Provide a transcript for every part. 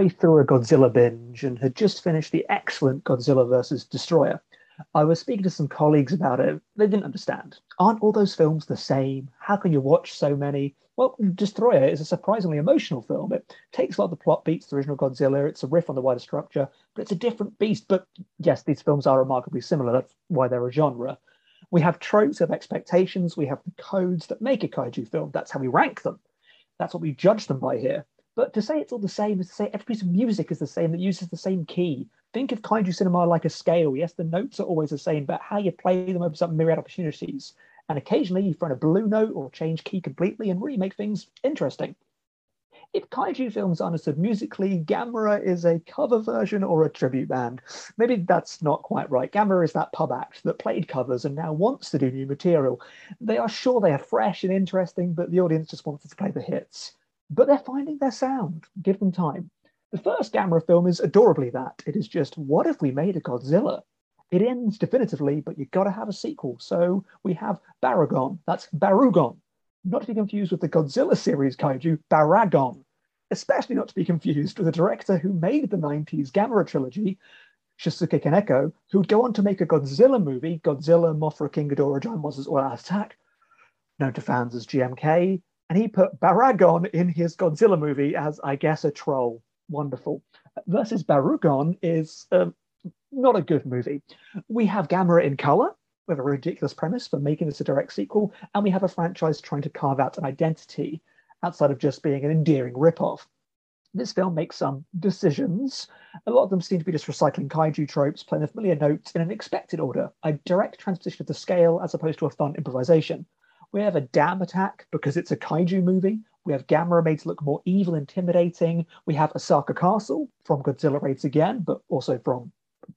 midway through a Godzilla binge and had just finished the excellent Godzilla vs. Destoroyah. I was speaking to some colleagues about it. They didn't understand. Aren't all those films the same? How can you watch so many? Well, Destoroyah is a surprisingly emotional film. It takes a lot of the plot beats the original Godzilla. It's a riff on the wider structure, but it's a different beast. But yes, these films are remarkably similar. That's why they're a genre. We have tropes of expectations. We have the codes that make a kaiju film. That's how we rank them. That's what we judge them by here. But to say it's all the same is to say every piece of music is the same that uses the same key. Think of kaiju cinema like a scale. Yes, the notes are always the same, but how you play them opens up myriad opportunities. And occasionally you find a blue note or change key completely and really make things interesting. If kaiju films are understood musically, Gamera is a cover version or a tribute band. Maybe that's not quite right. Gamera is that pub act that played covers and now wants to do new material. They are sure they are fresh and interesting, but the audience just wants to play the hits but they're finding their sound. Give them time. The first Gamera film is adorably that. It is just, what if we made a Godzilla? It ends definitively, but you've got to have a sequel. So we have Baragon. That's Barugon. Not to be confused with the Godzilla series kaiju, Baragon. Especially not to be confused with the director who made the 90s Gamera trilogy, Shusuke Kaneko, who'd go on to make a Godzilla movie, Godzilla, Mothra, King Ghidorah, Giant Monsters All Attack, known to fans as GMK, and he put Baragon in his Godzilla movie as, I guess, a troll. Wonderful. Versus Barugon is um, not a good movie. We have Gamera in color, with a ridiculous premise for making this a direct sequel, and we have a franchise trying to carve out an identity outside of just being an endearing ripoff. This film makes some decisions. A lot of them seem to be just recycling kaiju tropes, playing the familiar notes in an expected order, a direct transposition of the scale as opposed to a fun improvisation. We have a dam attack because it's a kaiju movie. We have Gamera made to look more evil, intimidating. We have Osaka Castle from Godzilla Raids Again, but also from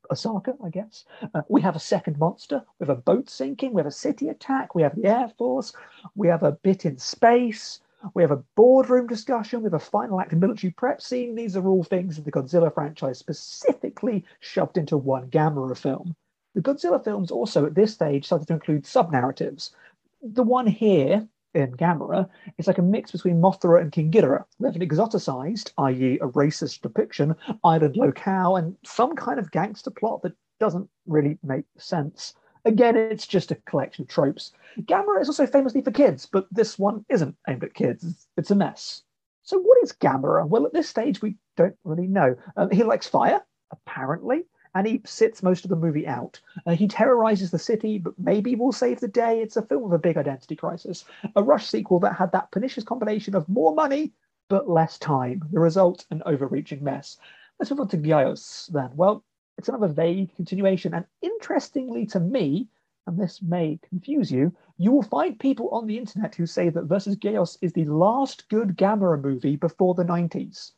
Osaka, I guess. Uh, we have a second monster. We have a boat sinking. We have a city attack. We have the Air Force. We have a bit in space. We have a boardroom discussion. We have a final act military prep scene. These are all things in the Godzilla franchise specifically shoved into one Gamera film. The Godzilla films also at this stage started to include sub narratives the one here in Gamera is like a mix between Mothra and King Ghidorah. We have an exoticized, i.e., a racist depiction, island locale, and some kind of gangster plot that doesn't really make sense. Again, it's just a collection of tropes. Gamera is also famously for kids, but this one isn't aimed at kids. It's a mess. So, what is Gamera? Well, at this stage, we don't really know. Um, he likes fire, apparently and he sits most of the movie out. Uh, he terrorizes the city, but maybe will save the day. It's a film with a big identity crisis. A Rush sequel that had that pernicious combination of more money but less time. The result, an overreaching mess. Let's move on to Gyaos then. Well, it's another vague continuation, and interestingly to me, and this may confuse you, you will find people on the internet who say that Versus Gyaos is the last good Gamera movie before the 90s.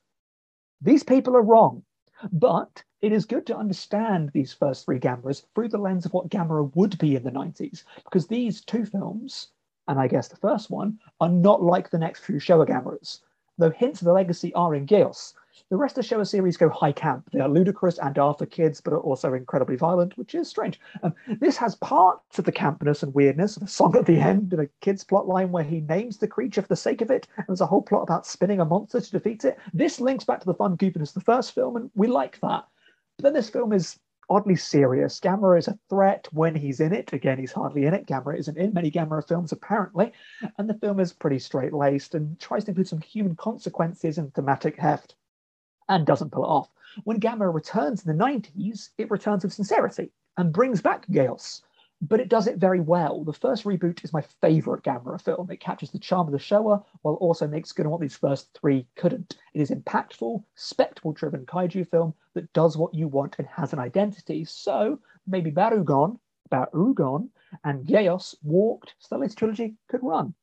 These people are wrong, but it is good to understand these first three Gameras through the lens of what Gamera would be in the 90s, because these two films, and I guess the first one, are not like the next few Showa Gameras, though hints of the legacy are in Gyaos. The rest of the Showa series go high camp. They are ludicrous and are for kids, but are also incredibly violent, which is strange. Um, this has parts of the campness and weirdness, of a song at the end, and a kid's plot line where he names the creature for the sake of it, and there's a whole plot about spinning a monster to defeat it. This links back to the fun goofiness of the first film, and we like that. But then this film is oddly serious. Gamera is a threat when he's in it. Again, he's hardly in it. Gamera isn't in many Gamera films, apparently. And the film is pretty straight laced and tries to include some human consequences and thematic heft and doesn't pull it off. When Gamera returns in the 90s, it returns with sincerity and brings back Gyaos but it does it very well. The first reboot is my favorite Gamera film. It captures the charm of the Showa while also makes good on what these first three couldn't. It is impactful, spectacle driven kaiju film that does what you want and has an identity. So maybe Barugon, Barugon, and Gyaos walked so trilogy could run.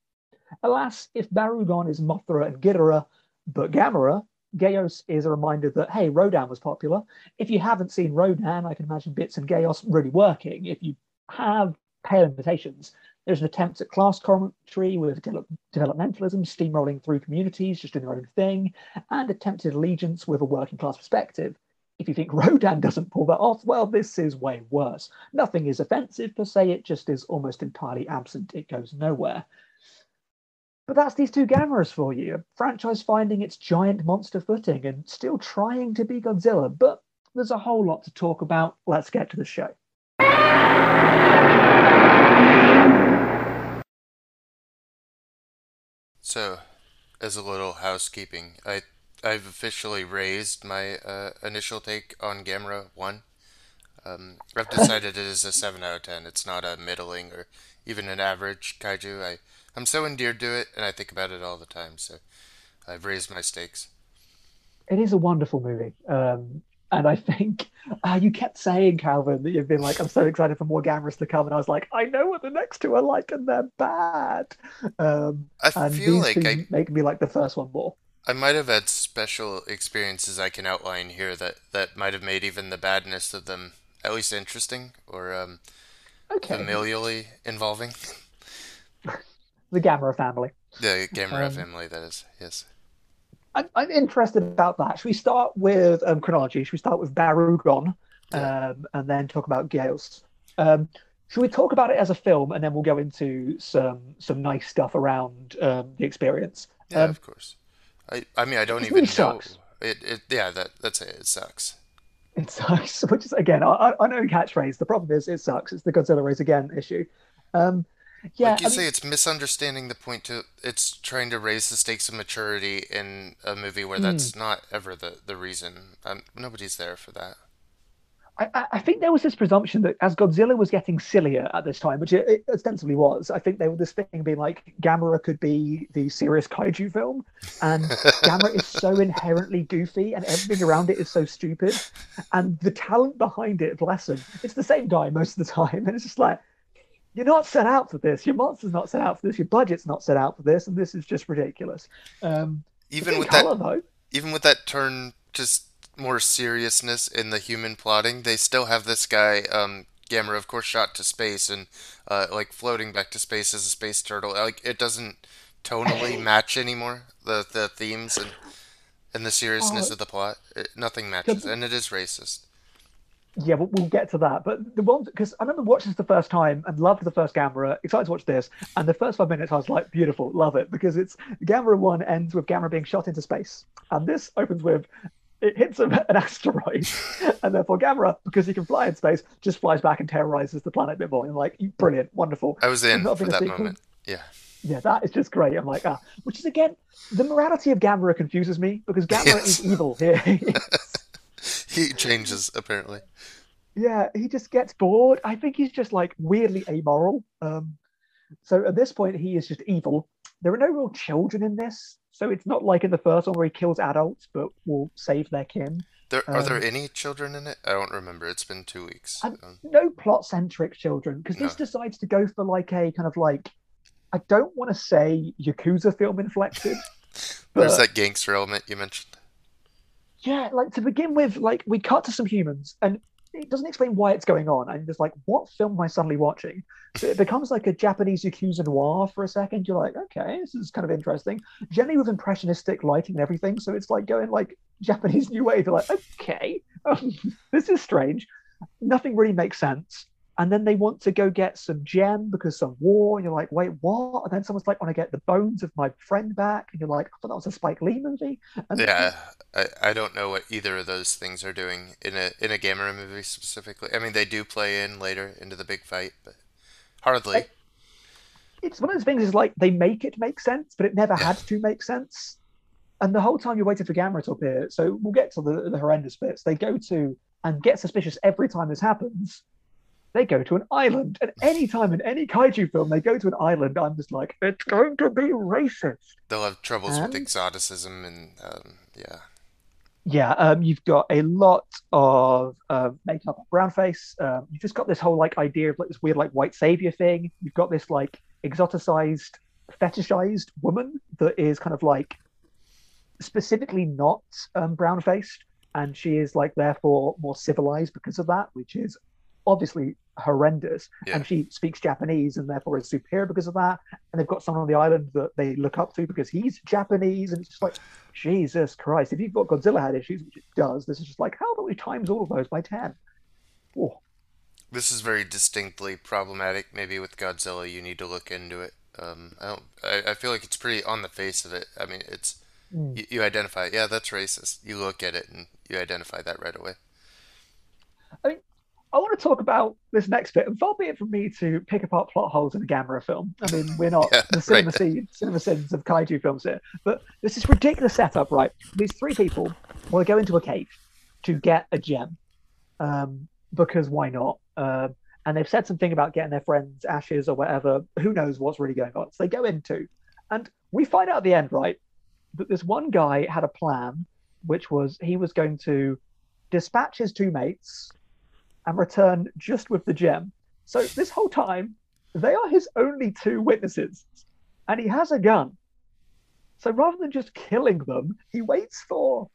Alas, if Barugon is Mothra and Ghidorah, but Gamera, Gyaos is a reminder that, hey, Rodan was popular. If you haven't seen Rodan, I can imagine Bits and Gyaos really working. If you have pale invitations. There's an attempt at class commentary with de- developmentalism steamrolling through communities, just doing their own thing, and attempted allegiance with a working class perspective. If you think Rodan doesn't pull that off, well, this is way worse. Nothing is offensive per se, it just is almost entirely absent. It goes nowhere. But that's these two Gameras for you. A franchise finding its giant monster footing and still trying to be Godzilla. But there's a whole lot to talk about. Let's get to the show. So, as a little housekeeping, I I've officially raised my uh, initial take on Gamera One. Um, I've decided it is a seven out of ten. It's not a middling or even an average kaiju. I I'm so endeared to it, and I think about it all the time. So, I've raised my stakes. It is a wonderful movie. Um, and I think uh, you kept saying, Calvin, that you've been like, I'm so excited for more Gameras to come. And I was like, I know what the next two are like, and they're bad. Um, I feel like I make me like the first one more. I might have had special experiences I can outline here that that might have made even the badness of them at least interesting or um, Okay. familially involving. The Gamera family. The Gamera Um, family, that is. Yes. I'm, I'm interested about that. Should we start with um, chronology? Should we start with Barugon um, and then talk about Gyaos? Um, should we talk about it as a film and then we'll go into some some nice stuff around um, the experience? Yeah, Um, of course. I I mean I don't even really know sucks. it, it yeah, that that's it. It sucks. It sucks, which is again, I, I know catchphrase. The problem is, it sucks. It's the Godzilla Raids Again issue. Um, yeah, like you I mean, say, it's misunderstanding the point to it's trying to raise the stakes of maturity in a movie where Hmm. that's not ever the, the reason. Um, nobody's there for that. I, I- I think there was this presumption that as Godzilla was getting sillier at this time, which it, it ostensibly was, I think there was this thing being like Gamera could be the serious kaiju film, and Gamera is so inherently goofy, and everything around it is so stupid, and the talent behind it, bless him, it's the same guy most of the time, and it's just like. You're not set out for this. Your monster's not set out for this. Your budget's not set out for this, and this is just ridiculous. Um, Even with that though. even with that turn just more seriousness in the human plotting, they still have this guy, um, Gamera, of course, shot to space and uh, like floating back to space as a space turtle. Like it doesn't tonally match anymore. The the themes and and the seriousness Oh. of the plot, it, nothing matches, and it is racist. Yeah, but we'll get to that. But the one because I remember watching this the first time and loved the first Gamera, excited to watch this. And the first five minutes, I was like, beautiful, love it, because it's Gamera one ends with Gamera being shot into space, and this opens with it hits a, an asteroid, and therefore Gamera, because he can fly in space, just flies back and terrorizes the planet a bit more. And like, brilliant, wonderful. I was in for that sequel. moment. Yeah. Yeah, that is just great. I'm like, ah, which is again, the morality of Gamera confuses me because Gamera Yes. is evil here. He changes apparently. Yeah, he just gets bored. I think he's just like weirdly amoral. Um, so at this point, he is just evil. There are no real children in this, so it's not like in the first one where he kills adults but will save their kin. There are there Um, any children in it? I don't remember. It's been two weeks. Um, No plot-centric children because this decides to go for like a kind of like I don't want to say yakuza film inflected, There's that gangster element you mentioned. Yeah, like to begin with, like we cut to some humans and it doesn't explain why it's going on. And just like, what film am I suddenly watching? So it becomes like a Japanese Yakuza noir for a second. You're like, okay, this is kind of interesting. Generally with impressionistic lighting and everything. So it's like going like Japanese New Wave. You're like, okay, um, this is strange. Nothing really makes sense. And then they want to go get some gem because some war. And you're like, wait, what? And then someone's like, want to get the bones of my friend back. And you're like, I thought that was a Spike Lee movie. And Yeah, I, I don't know what either of those things are doing in a in a Gamera movie specifically. I mean, they do play in later into the big fight, but hardly. it's one of those things is like they make it make sense, but it never had to make sense. And the whole time you're waiting for Gamera to appear, so we'll get to the, the horrendous bits. They go to and get suspicious every time this happens. They go to an island, and any time in any kaiju film they go to an island, I'm just like, it's going to be racist. They'll have troubles with exoticism and um, yeah. Yeah, um, you've got a lot of makeup on brown face. Um, you've just got this whole like idea of like this weird like white savior thing. You've got this like exoticized, fetishized woman that is kind of like specifically not um, brown faced, and she is like therefore more civilized because of that, which is obviously horrendous. Yeah. And she speaks Japanese and therefore is superior because of that. And they've got someone on the island that they look up to because he's Japanese, and it's just like. Jesus Christ, if you've got Godzilla had issues, which it does, this is just like, how about we times all of those by 10? Oh, This is very distinctly problematic. Maybe with Godzilla, you need to look into it. Um, I don't. I, I feel like it's pretty on the face of it. I mean, it's Mm. you, you identify. Yeah, that's racist. You look at it and you identify that right away. I want to talk about this next bit, and far be it from me to pick apart plot holes in a Gamera film. I mean, we're not Yeah, the right. cinema scene, cinema sins of kaiju films here, but this is ridiculous setup, right? These three people want to go into a cave to get a gem, um, because why not? Um, and they've said something about getting their friends' ashes or whatever. Who knows what's really going on? So they go into, and we find out at the end, right, that this one guy had a plan, which was he was going to dispatch his two mates and return just with the gem. So this whole time, they are his only two witnesses, and he has a gun. So rather than just killing them, he waits for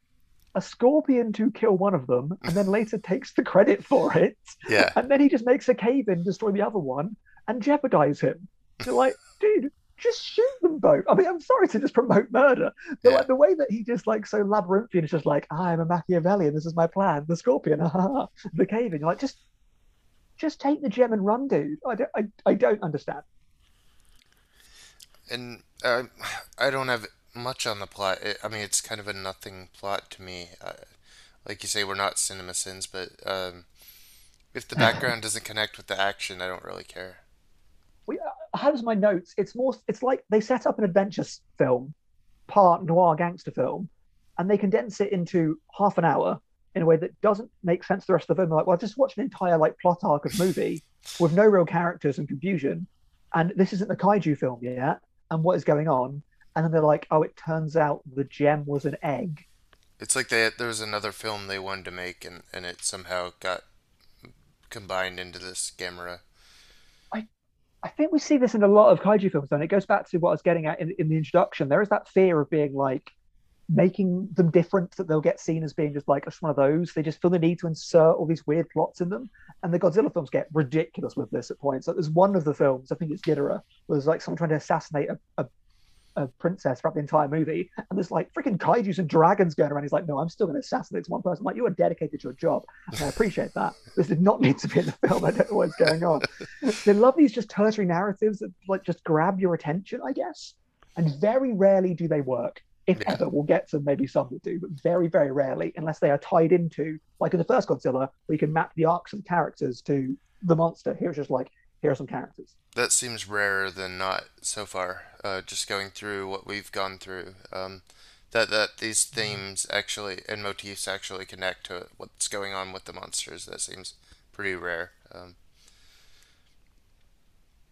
a scorpion to kill one of them, and then later takes the credit for it. Yeah, And then he just makes a cave in, destroy the other one, and jeopardize him. You're like, dude, just shoot them both. I mean, I'm sorry to just promote murder, but Yeah. like the way that he just like so labyrinthian is just like, I'm a Machiavellian, this is my plan, the scorpion, the cave in. You're like, just just take the gem and run, dude. I don't, I, I don't understand. and uh, I don't have much on the plot. It, I mean, it's kind of a nothing plot to me. Uh, like you say, we're not cinema sins, but um, if the background doesn't connect with the action, I don't really care. How does my notes? It's more. It's like they set up an adventure film, part noir gangster film, and they condense it into half an hour in a way that doesn't make sense to the rest of the film. Like, well, just watch an entire like plot arc of movie with no real characters and confusion, and this isn't the kaiju film yet. And what is going on? And then they're like, oh, it turns out the gem was an egg. It's like they there was another film they wanted to make, and, and it somehow got combined into this Gamera. I think we see this in a lot of kaiju films, and it goes back to what I was getting at in, in the introduction. There is that fear of being like making them different, that they'll get seen as being just like just one of those. They just feel the need to insert all these weird plots in them. And the Godzilla films get ridiculous with this at points. Like there's one of the films, I think it's Ghidorah, where there's like someone trying to assassinate a, a, a princess throughout the entire movie, and there's like freaking kaiju's and dragons going around. He's like, no, I'm still going to assassinate this one person. I'm like, you are dedicated to your job, and I appreciate that. This did not need to be in the film. I don't know what's going on. they love these just tertiary narratives that like just grab your attention, I guess. And very rarely do they work. If Yeah. ever, we'll get to maybe some that do, but very, very rarely, unless they are tied into, like in the first Godzilla, where you can map the arcs of characters to the monster. Here it's just like, here are some characters. That seems rarer than not so far. Uh, just going through what we've gone through, um, that that these themes actually and motifs actually connect to what's going on with the monsters. That seems pretty rare. Um,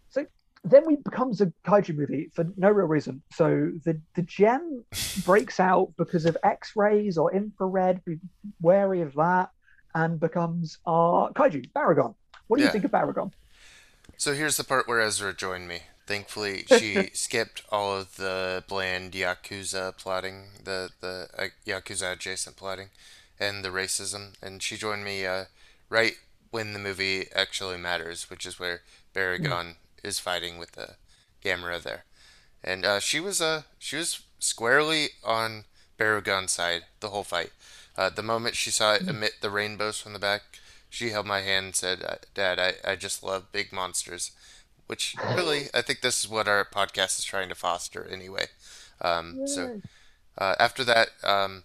So then we becomes a kaiju movie for no real reason. So the the gem breaks out because of X-rays or infrared. Be wary of that, and becomes our kaiju Baragon. What do you think of Baragon? So here's the part where Ezra joined me. Thankfully, she skipped all of the bland yakuza plotting, the the uh, yakuza adjacent plotting, and the racism, and she joined me uh, right when the movie actually matters, which is where Baragon is fighting with the Gamera there. and uh, she was uh she was squarely on Baragon's side the whole fight. Uh, the moment she saw it emit the rainbows from the back, she held my hand and said, uh, "Dad, I, I just love big monsters," which really I think this is what our podcast is trying to foster anyway. Um, so uh, after that, um,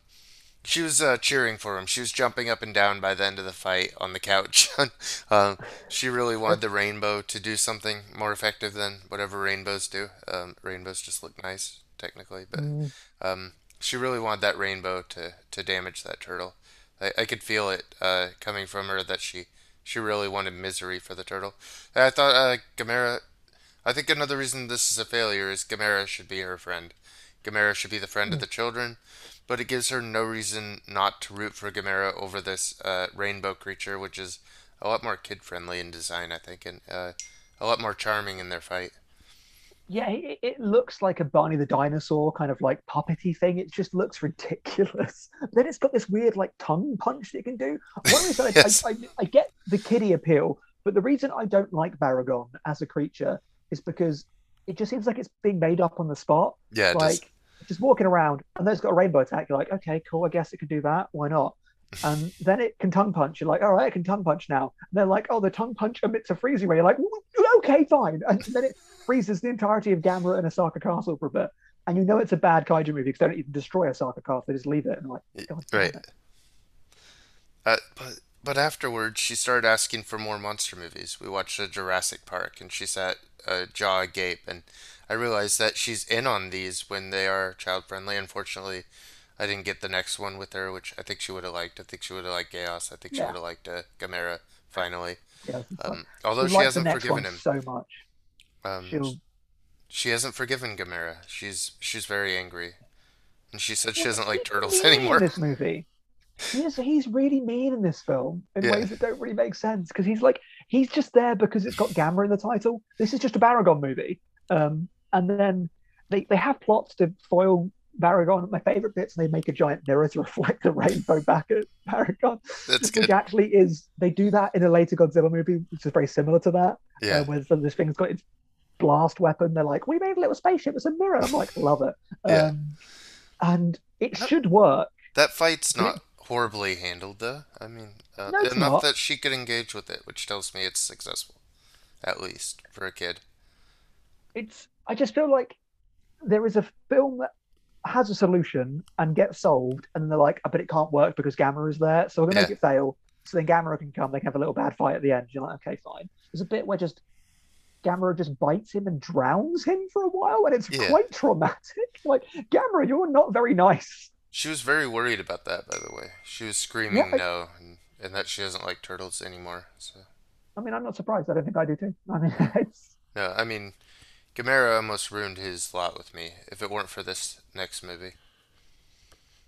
she was uh, cheering for him. She was jumping up and down by the end of the fight on the couch. um, she really wanted the rainbow to do something more effective than whatever rainbows do. Um, rainbows just look nice, technically, but Mm. um, she really wanted that rainbow to, to damage that turtle. I, I could feel it uh, coming from her that she, she really wanted misery for the turtle. And I thought uh, Gamera. I think another reason this is a failure is Gamera should be her friend. Gamera should be the friend of the children, but it gives her no reason not to root for Gamera over this uh, rainbow creature, which is a lot more kid friendly in design, I think, and uh, a lot more charming in their fight. Yeah, it, it looks like a Barney the dinosaur kind of like puppety thing. It just looks ridiculous. But then it's got this weird like tongue punch that it can do. One reason I, Yes. I, I, I get the kiddie appeal, but the reason I don't like Baragon as a creature is because it just seems like it's being made up on the spot. Yeah, like does. just walking around and then it's got a rainbow attack. You're like, okay, cool. I guess it can do that. Why not? And then it can tongue punch. You're like, all right, I can tongue punch now. And they're like, oh, the tongue punch emits a freezing ray. You're like, okay, fine. And then it freezes the entirety of Gamera and Osaka Castle for a bit. And you know it's a bad kaiju movie because they don't even destroy Osaka Castle, they just leave it and like, God Right. Uh, but but afterwards, she started asking for more monster movies. We watched a Jurassic Park, and she sat uh, jaw agape. And I realized that she's in on these when they are child friendly. Unfortunately, I didn't get the next one with her, which I think she would have liked. I think she would have liked Gyaos. I think she Yeah. would have liked uh, Gamera. Finally, Yeah, um, although we she hasn't forgiven him, so much. um, She'll she hasn't forgiven Gamera. She's she's very angry, and she said she doesn't like turtles mean in anymore. this movie. He's he's really mean in this film in Yeah. ways that don't really make sense because he's like he's just there because it's got Gamera in the title. This is just a Baragon movie, um, and then they they have plots to foil Baragon. My favorite bits, they make a giant mirror to reflect the rainbow back at Baragon, That's which good. actually is they do that in a later Godzilla movie, which is very similar to that. Yeah, uh, where this thing's got its blast weapon. They're like, we made a little spaceship. It's a mirror. I'm like, love it. Yeah. Um, and it No. should work. that fight's not horribly handled, though. I mean, uh, No, enough not. that she could engage with it, which tells me it's successful, at least for a kid. It's. I just feel like there is a film that has a solution and gets solved, and they're like, but it can't work because Gamera is there, so we're gonna make it fail. So then Gamera can come. They can have a little bad fight at the end. You're like, okay, fine. There's a bit where just Gamera just bites him and drowns him for a while, and it's Yeah. quite traumatic. Like Gamera, you're not very nice. She was very worried about that, by the way. She was screaming I- no, and, and that she doesn't like turtles anymore. So I mean, I'm not surprised. I don't think I do too. I mean, it's no, I mean, Gamera almost ruined his lot with me if it weren't for this next movie.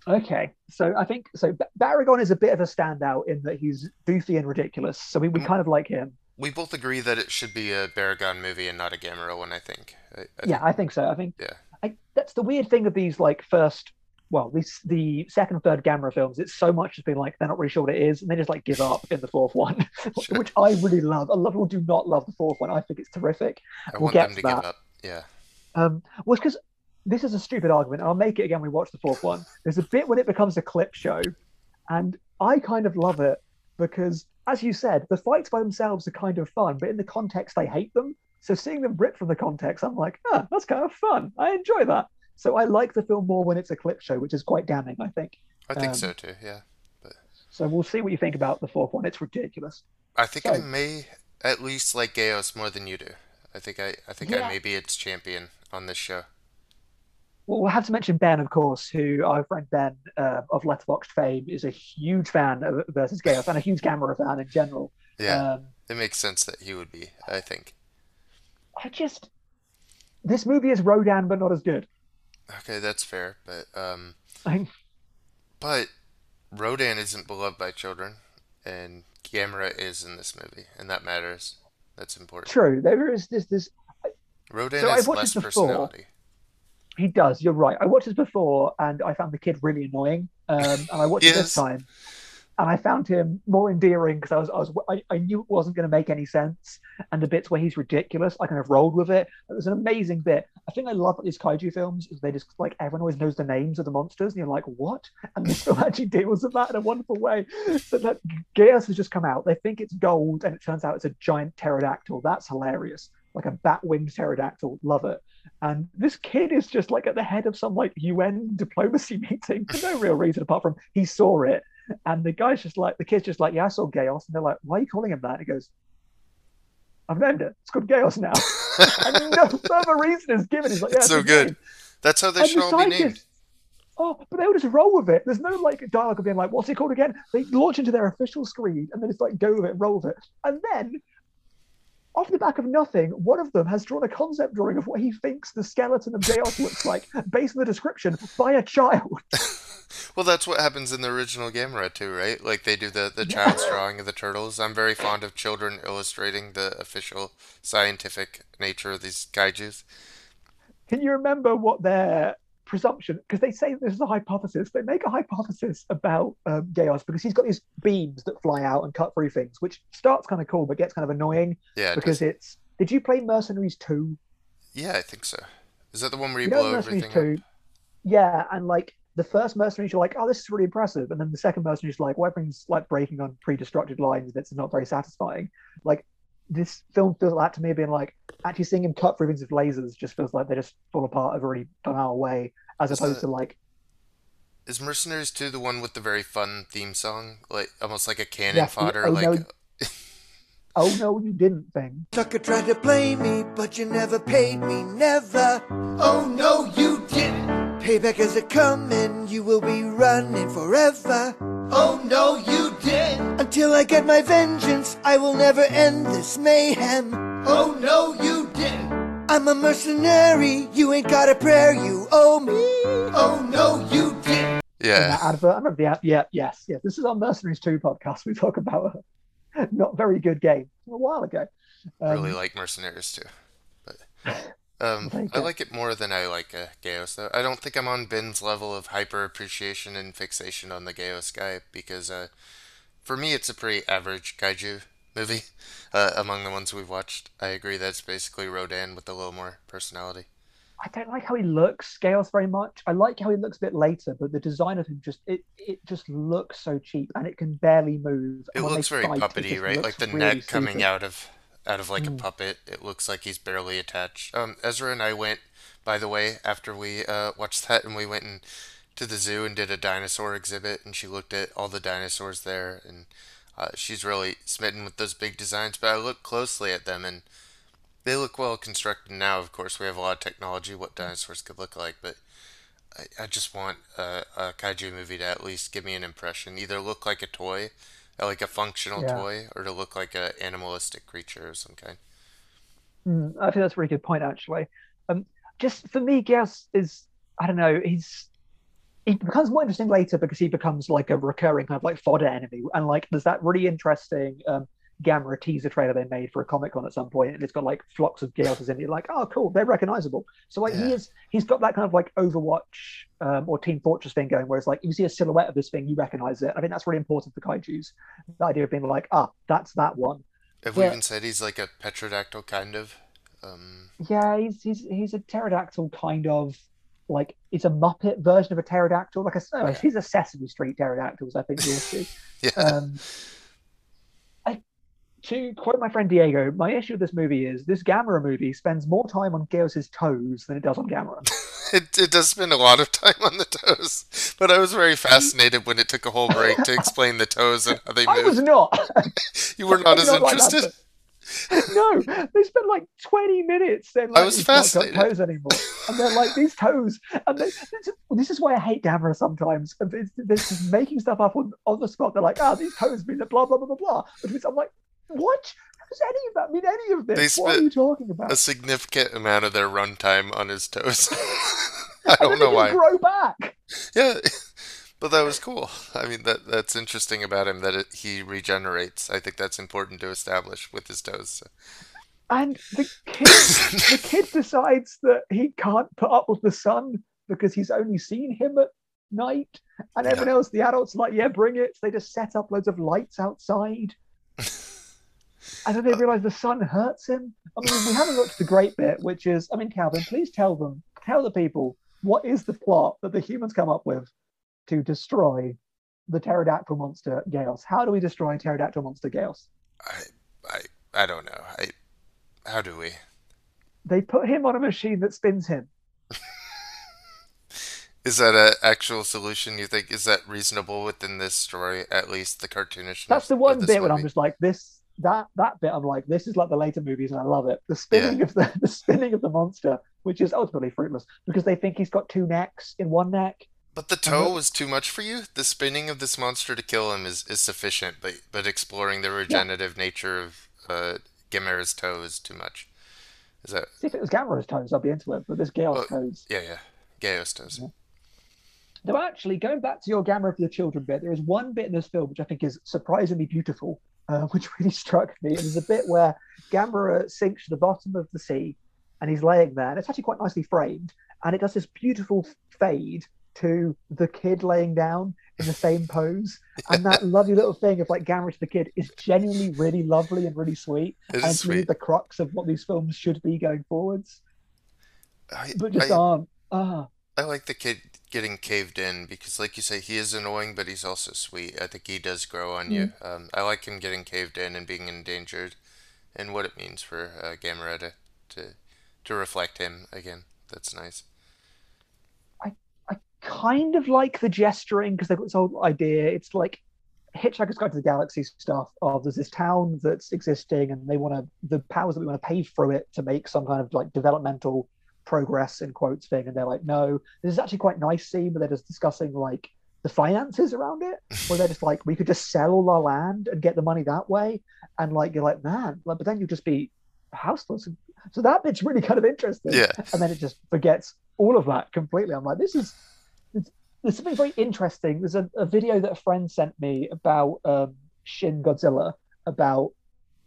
okay. So I think so. Ba- Baragon is a bit of a standout in that he's goofy and ridiculous. So we, we Mm. kind of like him. We both agree that it should be a Baragon movie and not a Gamera one. I think. I, I yeah, think- I think so. I think Yeah. I, that's the weird thing of these like first, well, these the second and third Gamera films. It's so much has been like they're not really sure what it is, and they just like give up in the fourth one, Sure. which I really love. A lot of people do not love the fourth one. I think it's terrific. I we'll want get them to that. up. Yeah. Um, well, because this is a stupid argument. and I'll make it again. when We watch the fourth one. There's a bit when it becomes a clip show, and I kind of love it because, as you said, the fights by themselves are kind of fun, but in the context, I hate them. So seeing them ripped from the context, I'm like, ah, that's kind of fun. I enjoy that. So I like the film more when it's a clip show, which is quite damning, I think. I think Um, so too. Yeah. So we'll see what you think about the fourth one. It's ridiculous. I think I may at least like Gyaos more than you do. I think I, I think Yeah. I may be its champion on this show. Well, we'll have to mention Ben, of course, who our friend Ben uh, of Letterboxd fame is a huge fan of versus Gyaos and a huge Gamera fan in general. Yeah, Um, it makes sense that he would be. I think. I just this movie is Rodan, but not as good. Okay, that's fair, but um, I, but Rodan isn't beloved by children, and Gamera is in this movie, and that matters. That's important. true, there is this this Rodan So has less personality. he does. You're right. I watched this before, and I found the kid really annoying. Um, and I watched it this time, and I found him more endearing because I was I was I, I knew it wasn't going to make any sense, and the bits where he's ridiculous, I kind of rolled with it. It was an amazing bit. I think I love these kaiju films is they just like everyone always knows the names of the monsters, and you're like, what? And this film actually deals with that in a wonderful way. So that Gyaos has just come out. They think it's gold, and it turns out it's a giant pterodactyl. That's hilarious. Like a bat-winged pterodactyl. Love it. And this kid is just like at the head of some like UN diplomacy meeting for no real reason apart from he saw it. And the guy's just like, the kid's just like, yeah, I saw Gyaos. And they're like, why are you calling him that? And he goes, I've named it. It's called Gyaos now. and no further reason is given. He's like, yeah, It's so good. name." That's how they And should the all be named. oh, but they'll just roll with it. There's no like dialogue of being like, what's it called again? They launch into their official screen and then it's like, go with it, roll with it. And then off the back of nothing, one of them has drawn a concept drawing of what he thinks the skeleton of Gyaos looks like, based on the description by a child. Well, that's what happens in the original Gamera too, right? Like they do the the child's drawing of the turtles. I'm very fond of children illustrating the official scientific nature of these kaiju's. Can you remember what their presumption? Because they say this is a hypothesis. They make a hypothesis about um, because he's got these beams that fly out and cut through things, which starts kind of cool but gets kind of annoying Yeah, because it's. Did you play Mercenaries 2? yeah, I think so. Is that the one where you, You know blow Mercenaries everything 2? up? Yeah, and like the first Mercenaries, you're like, oh, this is really impressive. And then the second Mercenaries, like, well, everything's like breaking on pre destructed lines that's not very satisfying. Like, this film feels like that to me being like actually seeing him cut through things with lasers just feels like they just fall apart have already done our way as Is opposed the- to like Is Mercenaries 2 the one with the very fun theme song? Like almost like a cannon Yes, the fodder Oh like No- oh no you didn't thing Sucker tried to play me, but you never paid me, never. Oh no, you didn't. Payback is a coming, you will be running forever. Oh no, you didn't. Until I get my vengeance, I will never end this mayhem. Oh no, you didn't. I'm a mercenary, you ain't got a prayer, you owe me. Oh no, you didn't. Yeah. that advert I remember the ad- yeah yes yes this is our Mercenaries 2 podcast we talk about a not very good game a while ago um, really like Mercenaries 2. But um, you I like it more than I like uh, Gyaos though. I don't think I'm on Ben's level of hyper appreciation and fixation on the Gyaos guy because uh, for me it's a pretty average kaiju movie uh, among the ones we've watched. I agree that's basically Rodan with a little more personality. I don't like how he looks, Scales, very much. I like how he looks a bit later, but the design of him just it it just looks so cheap and it can barely move. It looks very fight, puppety, right? Like the really neck coming stupid. out of out of like a Mm. puppet. It looks like he's barely attached. Um, Ezra and I went, by the way, after we uh, watched that, and we went and to the zoo and did a dinosaur exhibit, and she looked at all the dinosaurs there, and uh, she's really smitten with those big designs. But I looked closely at them, and they look well constructed now. Of course, we have a lot of technology what dinosaurs could look like, but I, I just want a, a kaiju movie to at least give me an impression. Either look like a toy, uh, like a functional Yeah. toy, or to look like a animalistic creature of some kind. Mm, I think that's a really good point, actually. Um, just for me, Gyaos is I don't know. He's he becomes more interesting later because he becomes like a recurring kind of like fodder enemy, and like there's that really interesting um, Gamera teaser trailer they made for a Comic Con at some point, and it's got like flocks of Gyaos in it. You're like, oh, cool, they're recognizable. So like Yeah. he is, he's got that kind of like Overwatch um, or Team Fortress thing going, where it's like you see a silhouette of this thing, you recognize it. I think that's really important for kaiju's. The idea of being like, ah, that's that one. Have we Yeah. even said he's like a petrodactyl kind of? Um, Yeah, he's he's he's a pterodactyl kind of like it's a Muppet version of a pterodactyl. Like a no, Yeah. he's a Sesame Street pterodactyls. I think you'll see. yeah. Um, I, to quote my friend Diego, my issue with this movie is this Gamera movie spends more time on Gyaos's toes than it does on Gamera. It, it does spend a lot of time on the toes, but I was very fascinated when it took a whole break to explain the toes and how they move. I was not. You were not as not interested. bit. no, they spent like 20 minutes saying like, I was "He's not fascinated. toes anymore. And they're like, these toes. And they, this, is, this is why I hate Gamera sometimes. And they're just making stuff up on, on the spot. They're like, ah, these toes mean that blah, blah, blah, blah, blah. Which means I'm like, what? Does any of that mean any of this? They what are you talking about? A significant amount of their runtime on his toes. I don't know why. grow back. Yeah, but that was cool. I mean, that that's interesting about him that it, he regenerates. I think that's important to establish with his toes. So. And the kid, the kid decides that he can't put up with the sun because he's only seen him at night. And everyone else, the adults, are like, yeah, bring it. So they just set up loads of lights outside. And then they uh, realize the sun hurts him. I mean, we haven't looked at the great bit, which is, I mean, Calvin, please tell them, tell the people, what is the plot that the humans come up with to destroy the pterodactyl monster Gyaos? How do we destroy pterodactyl monster Gyaos? I I I don't know. I how do we? They put him on a machine that spins him. Is that a actual solution? You think is that reasonable within this story? At least the cartoonish. That's the one bit when I'm just like this that that bit I'm like this is like the later movies and I love it. The spinning of the the spinning of the monster, which is ultimately fruitless because they think he's got two necks in one neck. But the toe was too much for you. The spinning of this monster to kill him is, is sufficient, but but exploring the regenerative nature of uh, Gamera's toe is too much. Is that See if it was Gamera's toes, I'd be into it, but this Gyaos's Well, toes. yeah yeah? Gyaos toes. Though actually, going back to your Gamera for the children bit, there is one bit in this film which I think is surprisingly beautiful, uh, which really struck me. There's a bit where Gamera sinks to the bottom of the sea and he's laying there, and it's actually quite nicely framed, and it does this beautiful fade to the kid laying down in the same pose. And that lovely little thing of like Gamera to the kid is genuinely really lovely and really sweet. It and is sweet. the crux of what these films should be going forwards, I, but just I, aren't. Ah. I like the kid getting caved in because, like you say, he is annoying, but he's also sweet. I think he does grow on you. Mm. Um, I like him getting caved in and being endangered. and what it means for uh, Gamera to, to reflect him again. That's nice. I I kind of like the gesturing because they've got this whole idea. It's like Hitchhiker's Guide to the Galaxy stuff of there's this town that's existing and they want to the powers that we want to pave through it to make some kind of like developmental progress in quotes thing and they're like no this is actually quite nice scene but they're just discussing like the finances around it where they're just like we could just sell all our land and get the money that way and like you're like man but then you just be houseless. So that bit's really kind of interesting. Yeah. and then it just forgets all of that completely. I'm like this is there's something very interesting. There's a, a video that a friend sent me about um, shin godzilla about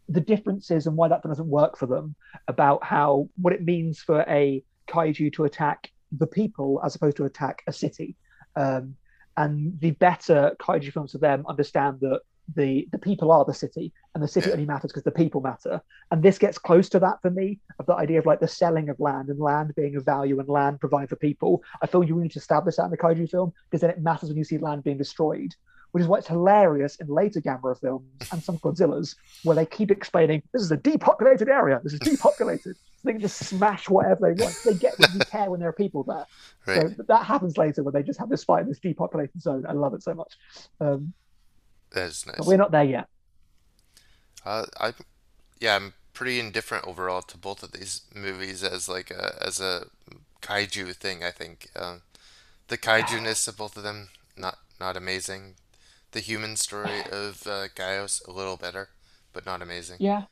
the differences and why that doesn't work for them about how what it means for a kaiju to attack the people as opposed to attack a city. Um, and the better kaiju films for them understand that the the people are the city and the city Yeah. only matters because the people matter. And this gets close to that for me of the idea of like the selling of land and land being of value and land providing for people. I feel you need to establish that in a kaiju film because then it matters when you see land being destroyed which is why it's hilarious in later Gamera films and some Godzillas, where they keep explaining this is a depopulated area, this is depopulated. so they can just smash whatever they want. They get what you care when there are people there. Right. So that happens later when they just have this fight in this depopulated zone. I love it so much. Um, that is nice. but we're not there yet. Uh, I, yeah, I'm pretty indifferent overall to both of these movies as like a as a kaiju thing. I think um, the kaiju-ness of both of them not not amazing. The human story of uh, Gyaos a little better, but not amazing. Yeah.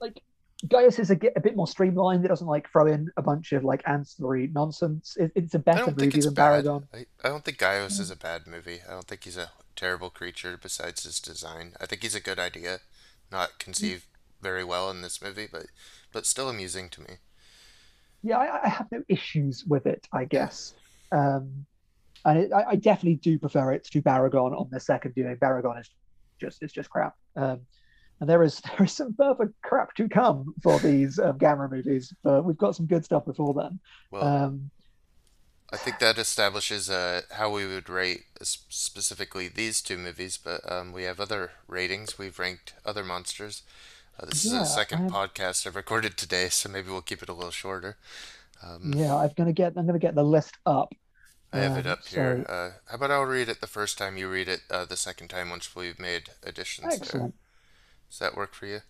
Like Gyaos is a, a bit more streamlined. It doesn't like throw in a bunch of like ancillary nonsense. It, it's a better movie it's than bad. Baragon. I, I don't think Gyaos is a bad movie. I don't think he's a terrible creature besides his design. I think he's a good idea, not conceived very well in this movie, but but still amusing to me. yeah, I, I have no issues with it, I guess. Um, and it, I, I definitely do prefer it to Baragon on the second viewing. Baragon is just it's just crap. Um, and there is there is some further crap to come for these um, Gamera movies, but we've got some good stuff before then. Well, Um, I think that establishes uh, how we would rate specifically these two movies, but um, we have other ratings. We've ranked other monsters. Uh, this is Yeah, the second I- podcast I've recorded today, so maybe we'll keep it a little shorter. Um, yeah, I'm gonna get I'm gonna get the list up. I have it up here. so- Uh, how about I'll read it the first time, you read it uh, the second time once we've made additions there. Excellent, Does that work for you?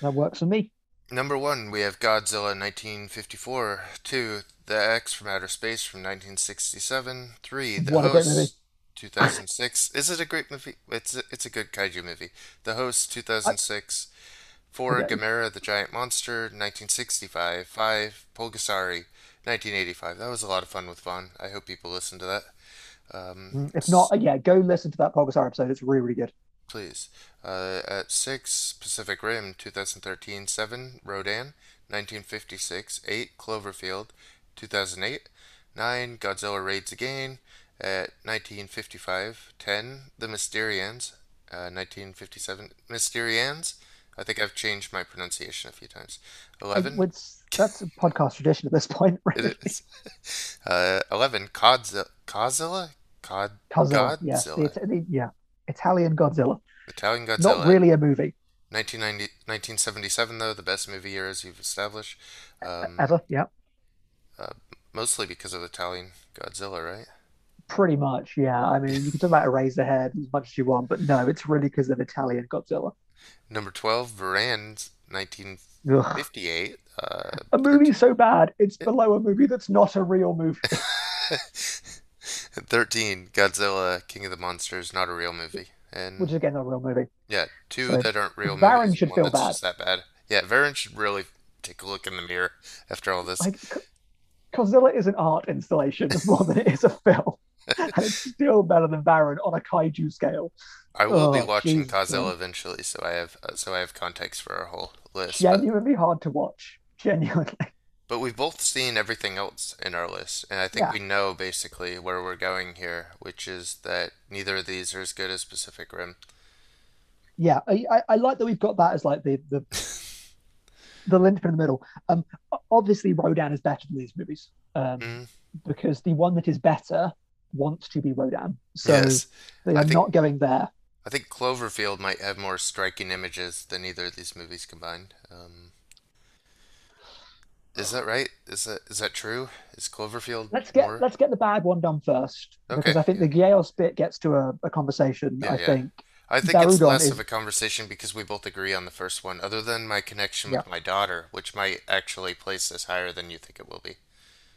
that works for me. Number one, we have Godzilla 1954. Two, The X from Outer Space from 1967. Three, The What a great movie. Host 2006. Is it a great movie? It's a, it's a good kaiju movie. The Host 2006. Four, Okay. Gamera the Giant Monster 1965. Five, Pulgasari 1985. That was a lot of fun with Vaughn. I hope people listen to that. Um, If not, yeah, go listen to that Pulgasar episode. It's really really good. please. Uh, at 6, Pacific Rim 2013. 7, Rodan 1956. 8, Cloverfield 2008. 9, Godzilla Raids Again at 1955. 10, The Mysterians uh, 1957. Mysterians? I think I've changed my pronunciation a few times. 11, it's- that's a podcast tradition at this point. Really. it is. Uh, 11, Cozzilla? Godzilla? Cod, Godzilla, yes, the, Godzilla. the, yeah, Italian Godzilla. Italian Godzilla. Not really a movie 1990, 1977, though, the best movie year as you've established. Um, ever. Yeah, mostly because of Italian Godzilla, right? pretty much. Yeah, I mean, you can talk about Eraserhead as much as you want, but no, it's really because of Italian Godzilla. Number 12, Varan's 1958. Uh, A movie so bad it's below a movie that's not a real movie. 13, Godzilla, King of the Monsters, not a real movie. And which is again not a real movie. yeah, two so that aren't real Varan movies. should one feel that's bad. just that bad. Yeah, Varan should really take a look in the mirror after all this. Like Godzilla is an art installation more than it is a film, and it's still better than Varan on a kaiju scale. I will be oh, watching Jesus Godzilla Christ. eventually, so I have uh, so I have context for our whole list. But, Genuinely hard to watch. Genuinely. but we've both seen everything else in our list, and I think Yeah. we know basically where we're going here, which is that neither of these are as good as Pacific Rim. yeah, I, I, I like that we've got that as like the the the linchpin in the middle. Um, obviously Rodan is better than these movies. Um, Mm, because the one that is better wants to be Rodan. So yes, they are think- not going there. I think Cloverfield might have more striking images than either of these movies combined. Um, is that right? Is that is that true? Is Cloverfield Let's get more? let's get the bad one done first because I think the Gale's bit gets to a, a conversation. Yeah, I yeah. think I think it's Barugon less is- of a conversation because we both agree on the first one, other than my connection with my daughter, which might actually place this higher than you think it will be.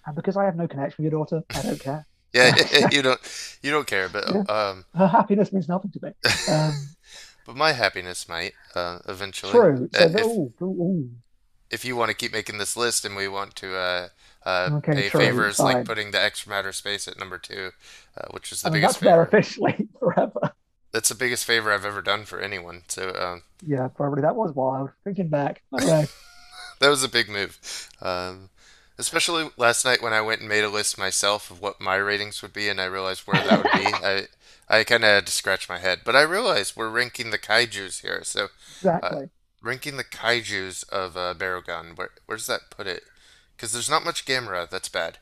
and because I have no connection with your daughter, I don't care. Yeah, you don't you don't care, but Yeah. um, Her happiness means nothing to me. Um, but my happiness might uh, eventually. true. So Uh, if, ooh, ooh, if you want to keep making this list and we want to uh, uh, Okay, pay true, favors like putting the extra matter space at number two, uh, which is the I mean, biggest that's there favor. officially forever. That's the biggest favor I've ever done for anyone. So um, Yeah, probably that was wild. Thinking back, I that was a big move. Um, especially last night when I went and made a list myself of what my ratings would be, and I realized where that would be. I I kind of had to scratch my head, but I realized we're ranking the kaiju's here. So exactly. ranking the kaiju's of uh, Barugon, where where does that put it? Because there's not much Gamera that's bad.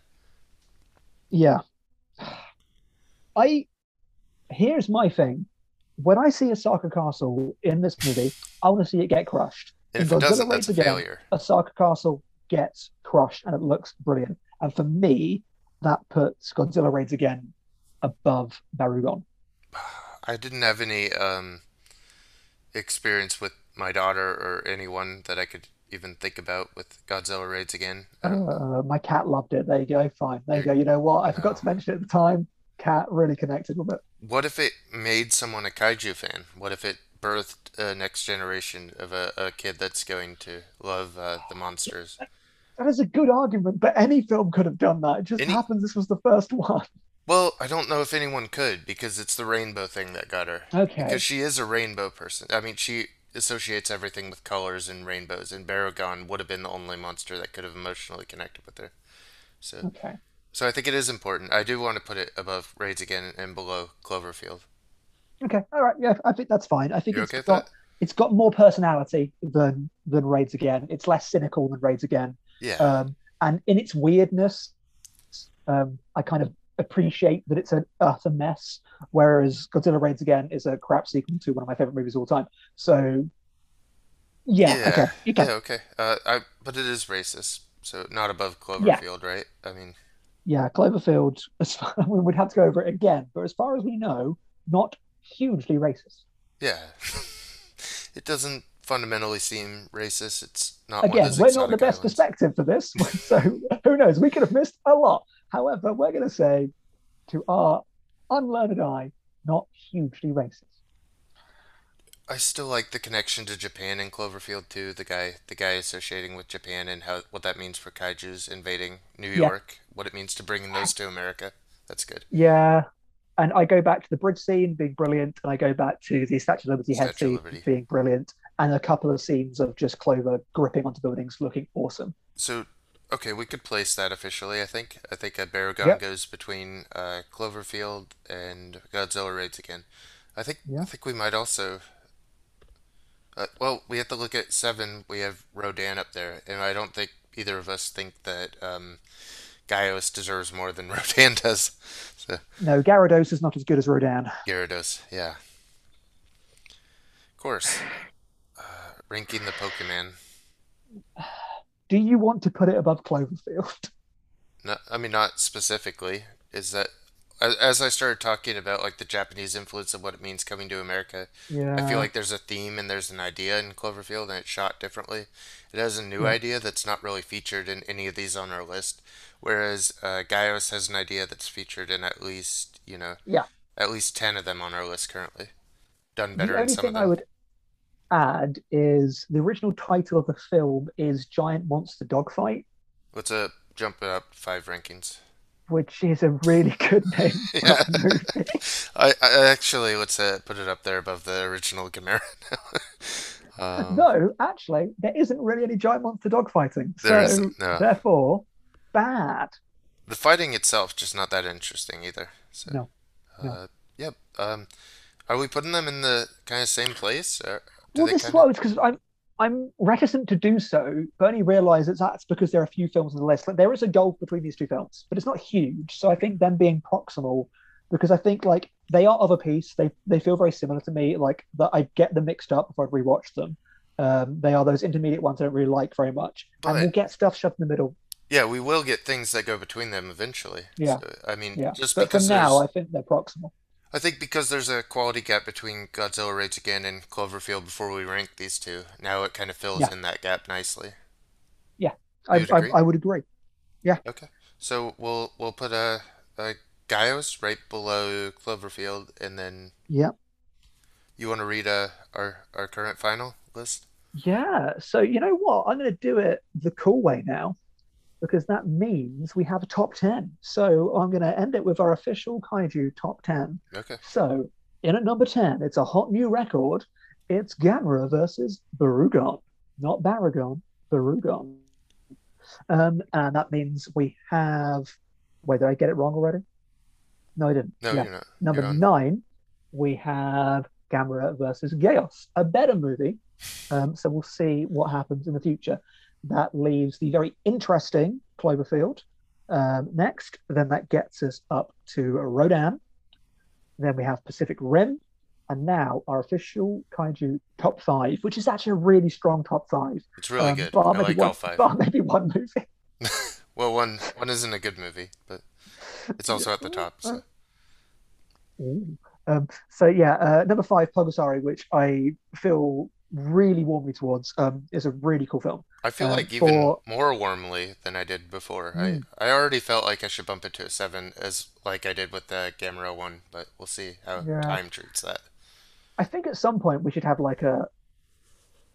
Yeah. I here's my thing. When I see a Osaka Castle in this movie, I want to see it get crushed. And if it doesn't, that's a Again, failure. Osaka Castle gets crushed and it looks brilliant. And for me, that puts Godzilla Raids Again above Barugon. I didn't have any um, experience with my daughter or anyone that I could even think about with Godzilla raids again. Uh, Uh, my cat loved it. There you go. Fine. There you go. You know what? I forgot to mention it at the time. Cat really connected with it. what if it made someone a kaiju fan? What if it birthed a next generation of a, a kid that's going to love uh, the monsters? That is a good argument, but any film could have done that. It just Any- happens this was the first one. Well, I don't know if anyone could because it's the rainbow thing that got her. Okay. Because she is a rainbow person. I mean, she associates everything with colors and rainbows, and Baragon would have been the only monster that could have emotionally connected with her. So, Okay. so I think it is important. I do want to put it above Raids Again and below Cloverfield. Okay. All right. Yeah, I think that's fine. I think You it's okay got it's got more personality than than Raids Again. It's less cynical than Raids Again. Yeah. Um, and in its weirdness, um, I kind of appreciate that it's an utter mess. Whereas Godzilla Raids Again is a crap sequel to one of my favorite movies of all time. So, yeah, Yeah, okay, you can. yeah, okay. Uh, I but it is racist, so not above Cloverfield, right? I mean, Yeah, Cloverfield. As far, we would have to go over it again, but as far as we know, not hugely racist. yeah. it doesn't fundamentally seem racist. It's not Again, we're not the best islands. perspective for this, so who knows? We could have missed a lot. However, we're going to say, to our unlearned eye, not hugely racist. I still like the connection to Japan in Cloverfield too. The guy, the guy associating with Japan and how what that means for kaiju's invading New Yeah. York. What it means to bringing those to America. That's good. Yeah, and I go back to the bridge scene being brilliant, and I go back to the Statue of Liberty head scene being brilliant, and a couple of scenes of just Clover gripping onto buildings looking awesome. So, okay, we could place that officially. I think. I think uh, Baragon Yep. goes between uh, Cloverfield and Godzilla raids again. I think. Yeah. I think we might also. Uh, well, we have to look at seven. We have Rodan up there, and I don't think either of us think that um, Gyaos deserves more than Rodan does. So No, Gyarados is not as good as Rodan. Gyarados, yeah. Of course. Uh, ranking the Pokemon. Do you want to put it above Cloverfield? No, I mean not specifically. Is that as, I started talking about like the Japanese influence of what it means coming to America, Yeah. I feel like there's a theme and there's an idea in Cloverfield and it's shot differently. It has a new idea that's not really featured in any of these on our list, whereas uh, Gyaos has an idea that's featured in at least you know Yeah. at least ten of them on our list currently. Done better in some of thing them. I would add is the original title of the film is Giant Monster Dogfight, Let's uh jump it up five rankings. Which is a really good name Yeah. I, I actually let's uh, put it up there above the original Gamera now. um, no, actually, there isn't really any giant monster dogfighting. There So, isn't, no. therefore, bad. The fighting itself just not that interesting either. So, No, no. Uh, yep. Um, are we putting them in the kind of same place? Well, they this is what because I'm I'm reticent to do so, but only realise that that's because there are a few films on the list. Like there is a gulf between these two films, but it's not huge. So I think them being proximal, because I think like they are of a piece. They they feel very similar to me. Like that, I get them mixed up if I rewatch them. Um, they are those intermediate ones I don't really like very much, and But- we'll get stuff shoved in the middle. Yeah, we will get things that go between them eventually. Yeah. So, I mean, Yeah, just but for now, I think they're proximal. I think because there's a quality gap between Godzilla Raids Again and Cloverfield before we rank these two. Now it kind of fills Yeah. in that gap nicely. Yeah, I, I? I would agree. Yeah. Okay. So we'll we'll put a, a Gyaos right below Cloverfield, and then Yeah. you want to read uh, our our current final list. Yeah. So you know what? I'm going to do it the cool way now, because that means we have a top ten. So I'm going to end it with our official kaiju top ten. Okay. So in at number ten, it's a hot new record. It's Gamera versus Barugon, not Baragon, Barugon. Um, and that means we have. Wait, did I get it wrong already? No, I didn't. No, Yeah. you're not. Number you're nine, we have Gamera versus Gyaos, a better movie. Um, so we'll see what happens in the future. That leaves the very interesting Cloverfield um, next. Then that gets us up to Rodan. Then we have Pacific Rim. And now our official kaiju top five, which is actually a really strong top five. It's really Um, good. bar I maybe like one, all five. bar maybe one movie. Well, one one isn't a good movie, but it's also at the top. So. Um, so yeah, uh, number five, Pulgasari, which I feel really warmly towards, um, is a really cool film. I feel Um, like even for- more warmly than I did before. Mm. I I already felt like I should bump it to a seven, as like I did with the Gamera one, but we'll see how Yeah. time treats that. I think at some point we should have like a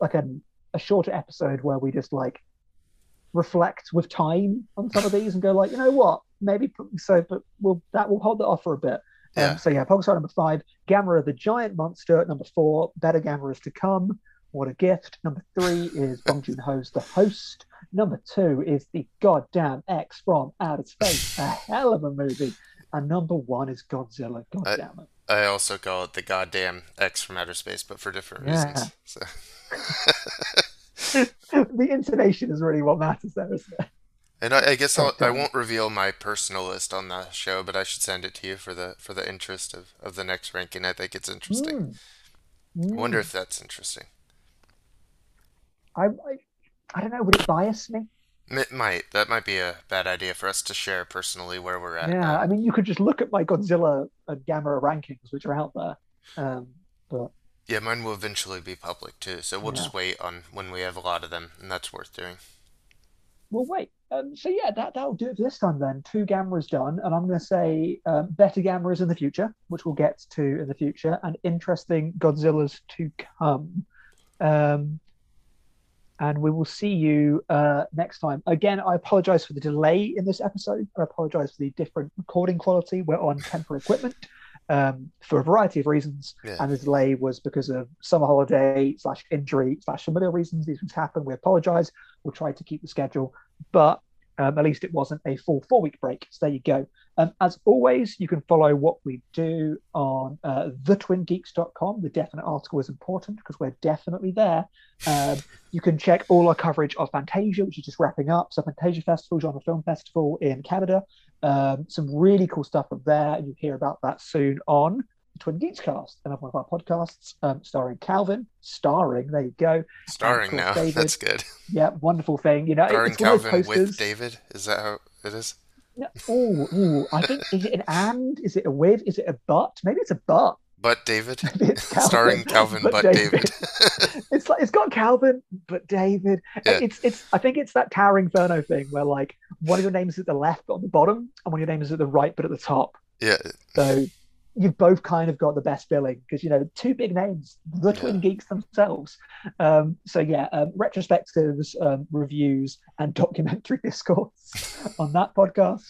like a, a shorter episode where we just like reflect with time on some of these and go like, you know what, maybe so, but we'll that will hold that off for a bit. Yeah. Um, so yeah, Pulgasari number five, Gamera the giant monster number four, better Gameras to come. What a gift. Number three is Bong Joon Ho's The Host. Number two is the goddamn X from Outer Space, a hell of a movie. And number one is Godzilla. Goddamn I- it. I also call it the goddamn X from outer space, but for different Yeah. reasons. So. the intonation is really what matters there, isn't it? And I, I guess I'll, I will not reveal my personal list on the show, but I should send it to you for the for the interest of, of the next ranking. I think it's interesting. Mm. I wonder Mm. if that's interesting. I, I, I don't know. Would it bias me? It might. That might be a bad idea for us to share personally where we're at. Yeah. now. I mean, you could just look at my Godzilla and Gamera rankings, which are out there. Um, but Yeah, mine will eventually be public too, so we'll just wait on when we have a lot of them, and that's worth doing. we'll wait. Um, so yeah, that that'll do it for this time then. Two Gameras done, and I'm going to say um, better Gameras in the future, which we'll get to in the future, and interesting Godzillas to come. Um, and we will see you uh, next time. Again, I apologize for the delay in this episode. I apologize for the different recording quality. We're on temporary equipment um, for a variety of reasons, Yeah. and the delay was because of summer holiday slash injury slash familiar reasons. These things happen. We apologize. We'll try to keep the schedule, but um, at least it wasn't a full four week break. So there you go. Um, as always, you can follow what we do on uh, thetwingeeks.com. The definite article is important because we're definitely there. Um, you can check all our coverage of Fantasia, which is just wrapping up. So, Fantasia Festival, Genre Film Festival in Canada. Um, some really cool stuff up there, and you'll hear about that soon on Twin Geeks Cast, another one of our podcasts, um, starring Calvin, starring, there you go. Starring now, David. that's good. Yeah, wonderful thing. You know, Starring it's one of those Calvin with David. Is that how it is? Oh, ooh, I think is it an and? Is it a with? Is it a but? Maybe it's a but. But David. Calvin, Starring Calvin, but but, David. David. It's like it's got Calvin, but David. Yeah. It's it's. I think it's that Towering Inferno thing where like one of your names is at the left but on the bottom, and one of your names is at the right but at the top. yeah, So you've both kind of got the best billing because you know two big names, the Twin Geeks themselves. Um, so yeah, um, retrospectives, um, reviews, and documentary discourse on that podcast.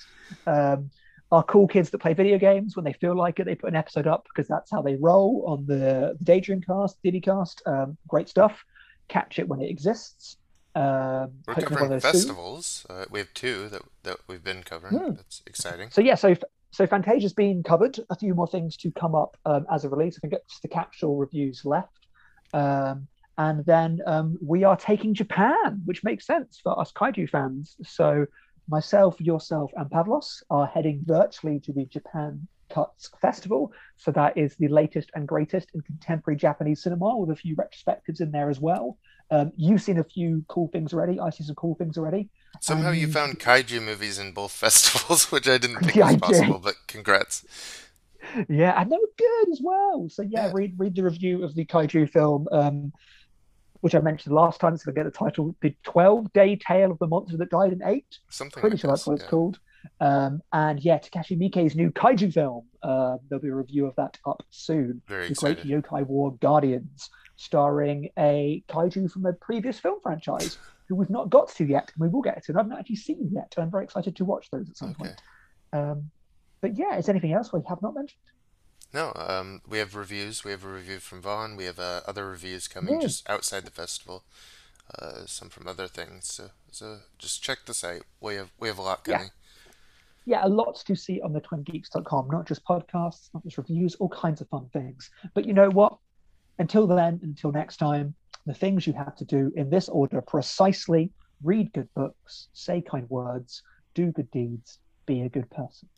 Um, our cool kids that play video games when they feel like it, they put an episode up because that's how they roll on the, the Daydream cast, Diddy cast. Um, great stuff. Catch it when it exists. Um, we're covering of those soon. festivals. Uh, we have two that that we've been covering. Hmm. That's exciting. So yeah, so so Fantasia's been covered. A few more things to come up um, as a release. I think it's the capsule reviews left, um, and then um, we are taking Japan, which makes sense for us kaiju fans. So myself, yourself, and Pavlos are heading virtually to the Japan Cuts Festival. So that is the latest and greatest in contemporary Japanese cinema, with a few retrospectives in there as well. Um, you've seen a few cool things already. I see some cool things already. Somehow you Um, found kaiju movies in both festivals, which I didn't think Yeah, was possible. But congrats. Yeah, and they were good as well. So yeah, Yeah. read read the review of the kaiju film, um, which I mentioned last time. It's going to get the title, "The Twelve Day Tale of the Monster That Died in Eight." Something. Pretty like sure that's what it's called. Um, and yeah, Takashi Miike's new kaiju film. Uh, there'll be a review of that up soon. Very the Great. Yokai War Guardians, starring a kaiju from a previous film franchise who we've not got to yet, and we will get to. And I haven't actually seen yet. and I'm very excited to watch those at some Okay. point. Um, but yeah, is anything else we have not mentioned? No, um, we have reviews. We have a review from Vaughn. We have uh, other reviews coming Yeah. just outside the festival. Uh, some from other things. So, so just check the site. We have we have a lot coming. Yeah. yeah, a lot to see on the twingeeks.com, not just podcasts, not just reviews, all kinds of fun things. But you know what? Until then, until next time, the things you have to do in this order precisely read good books, say kind words, do good deeds, be a good person.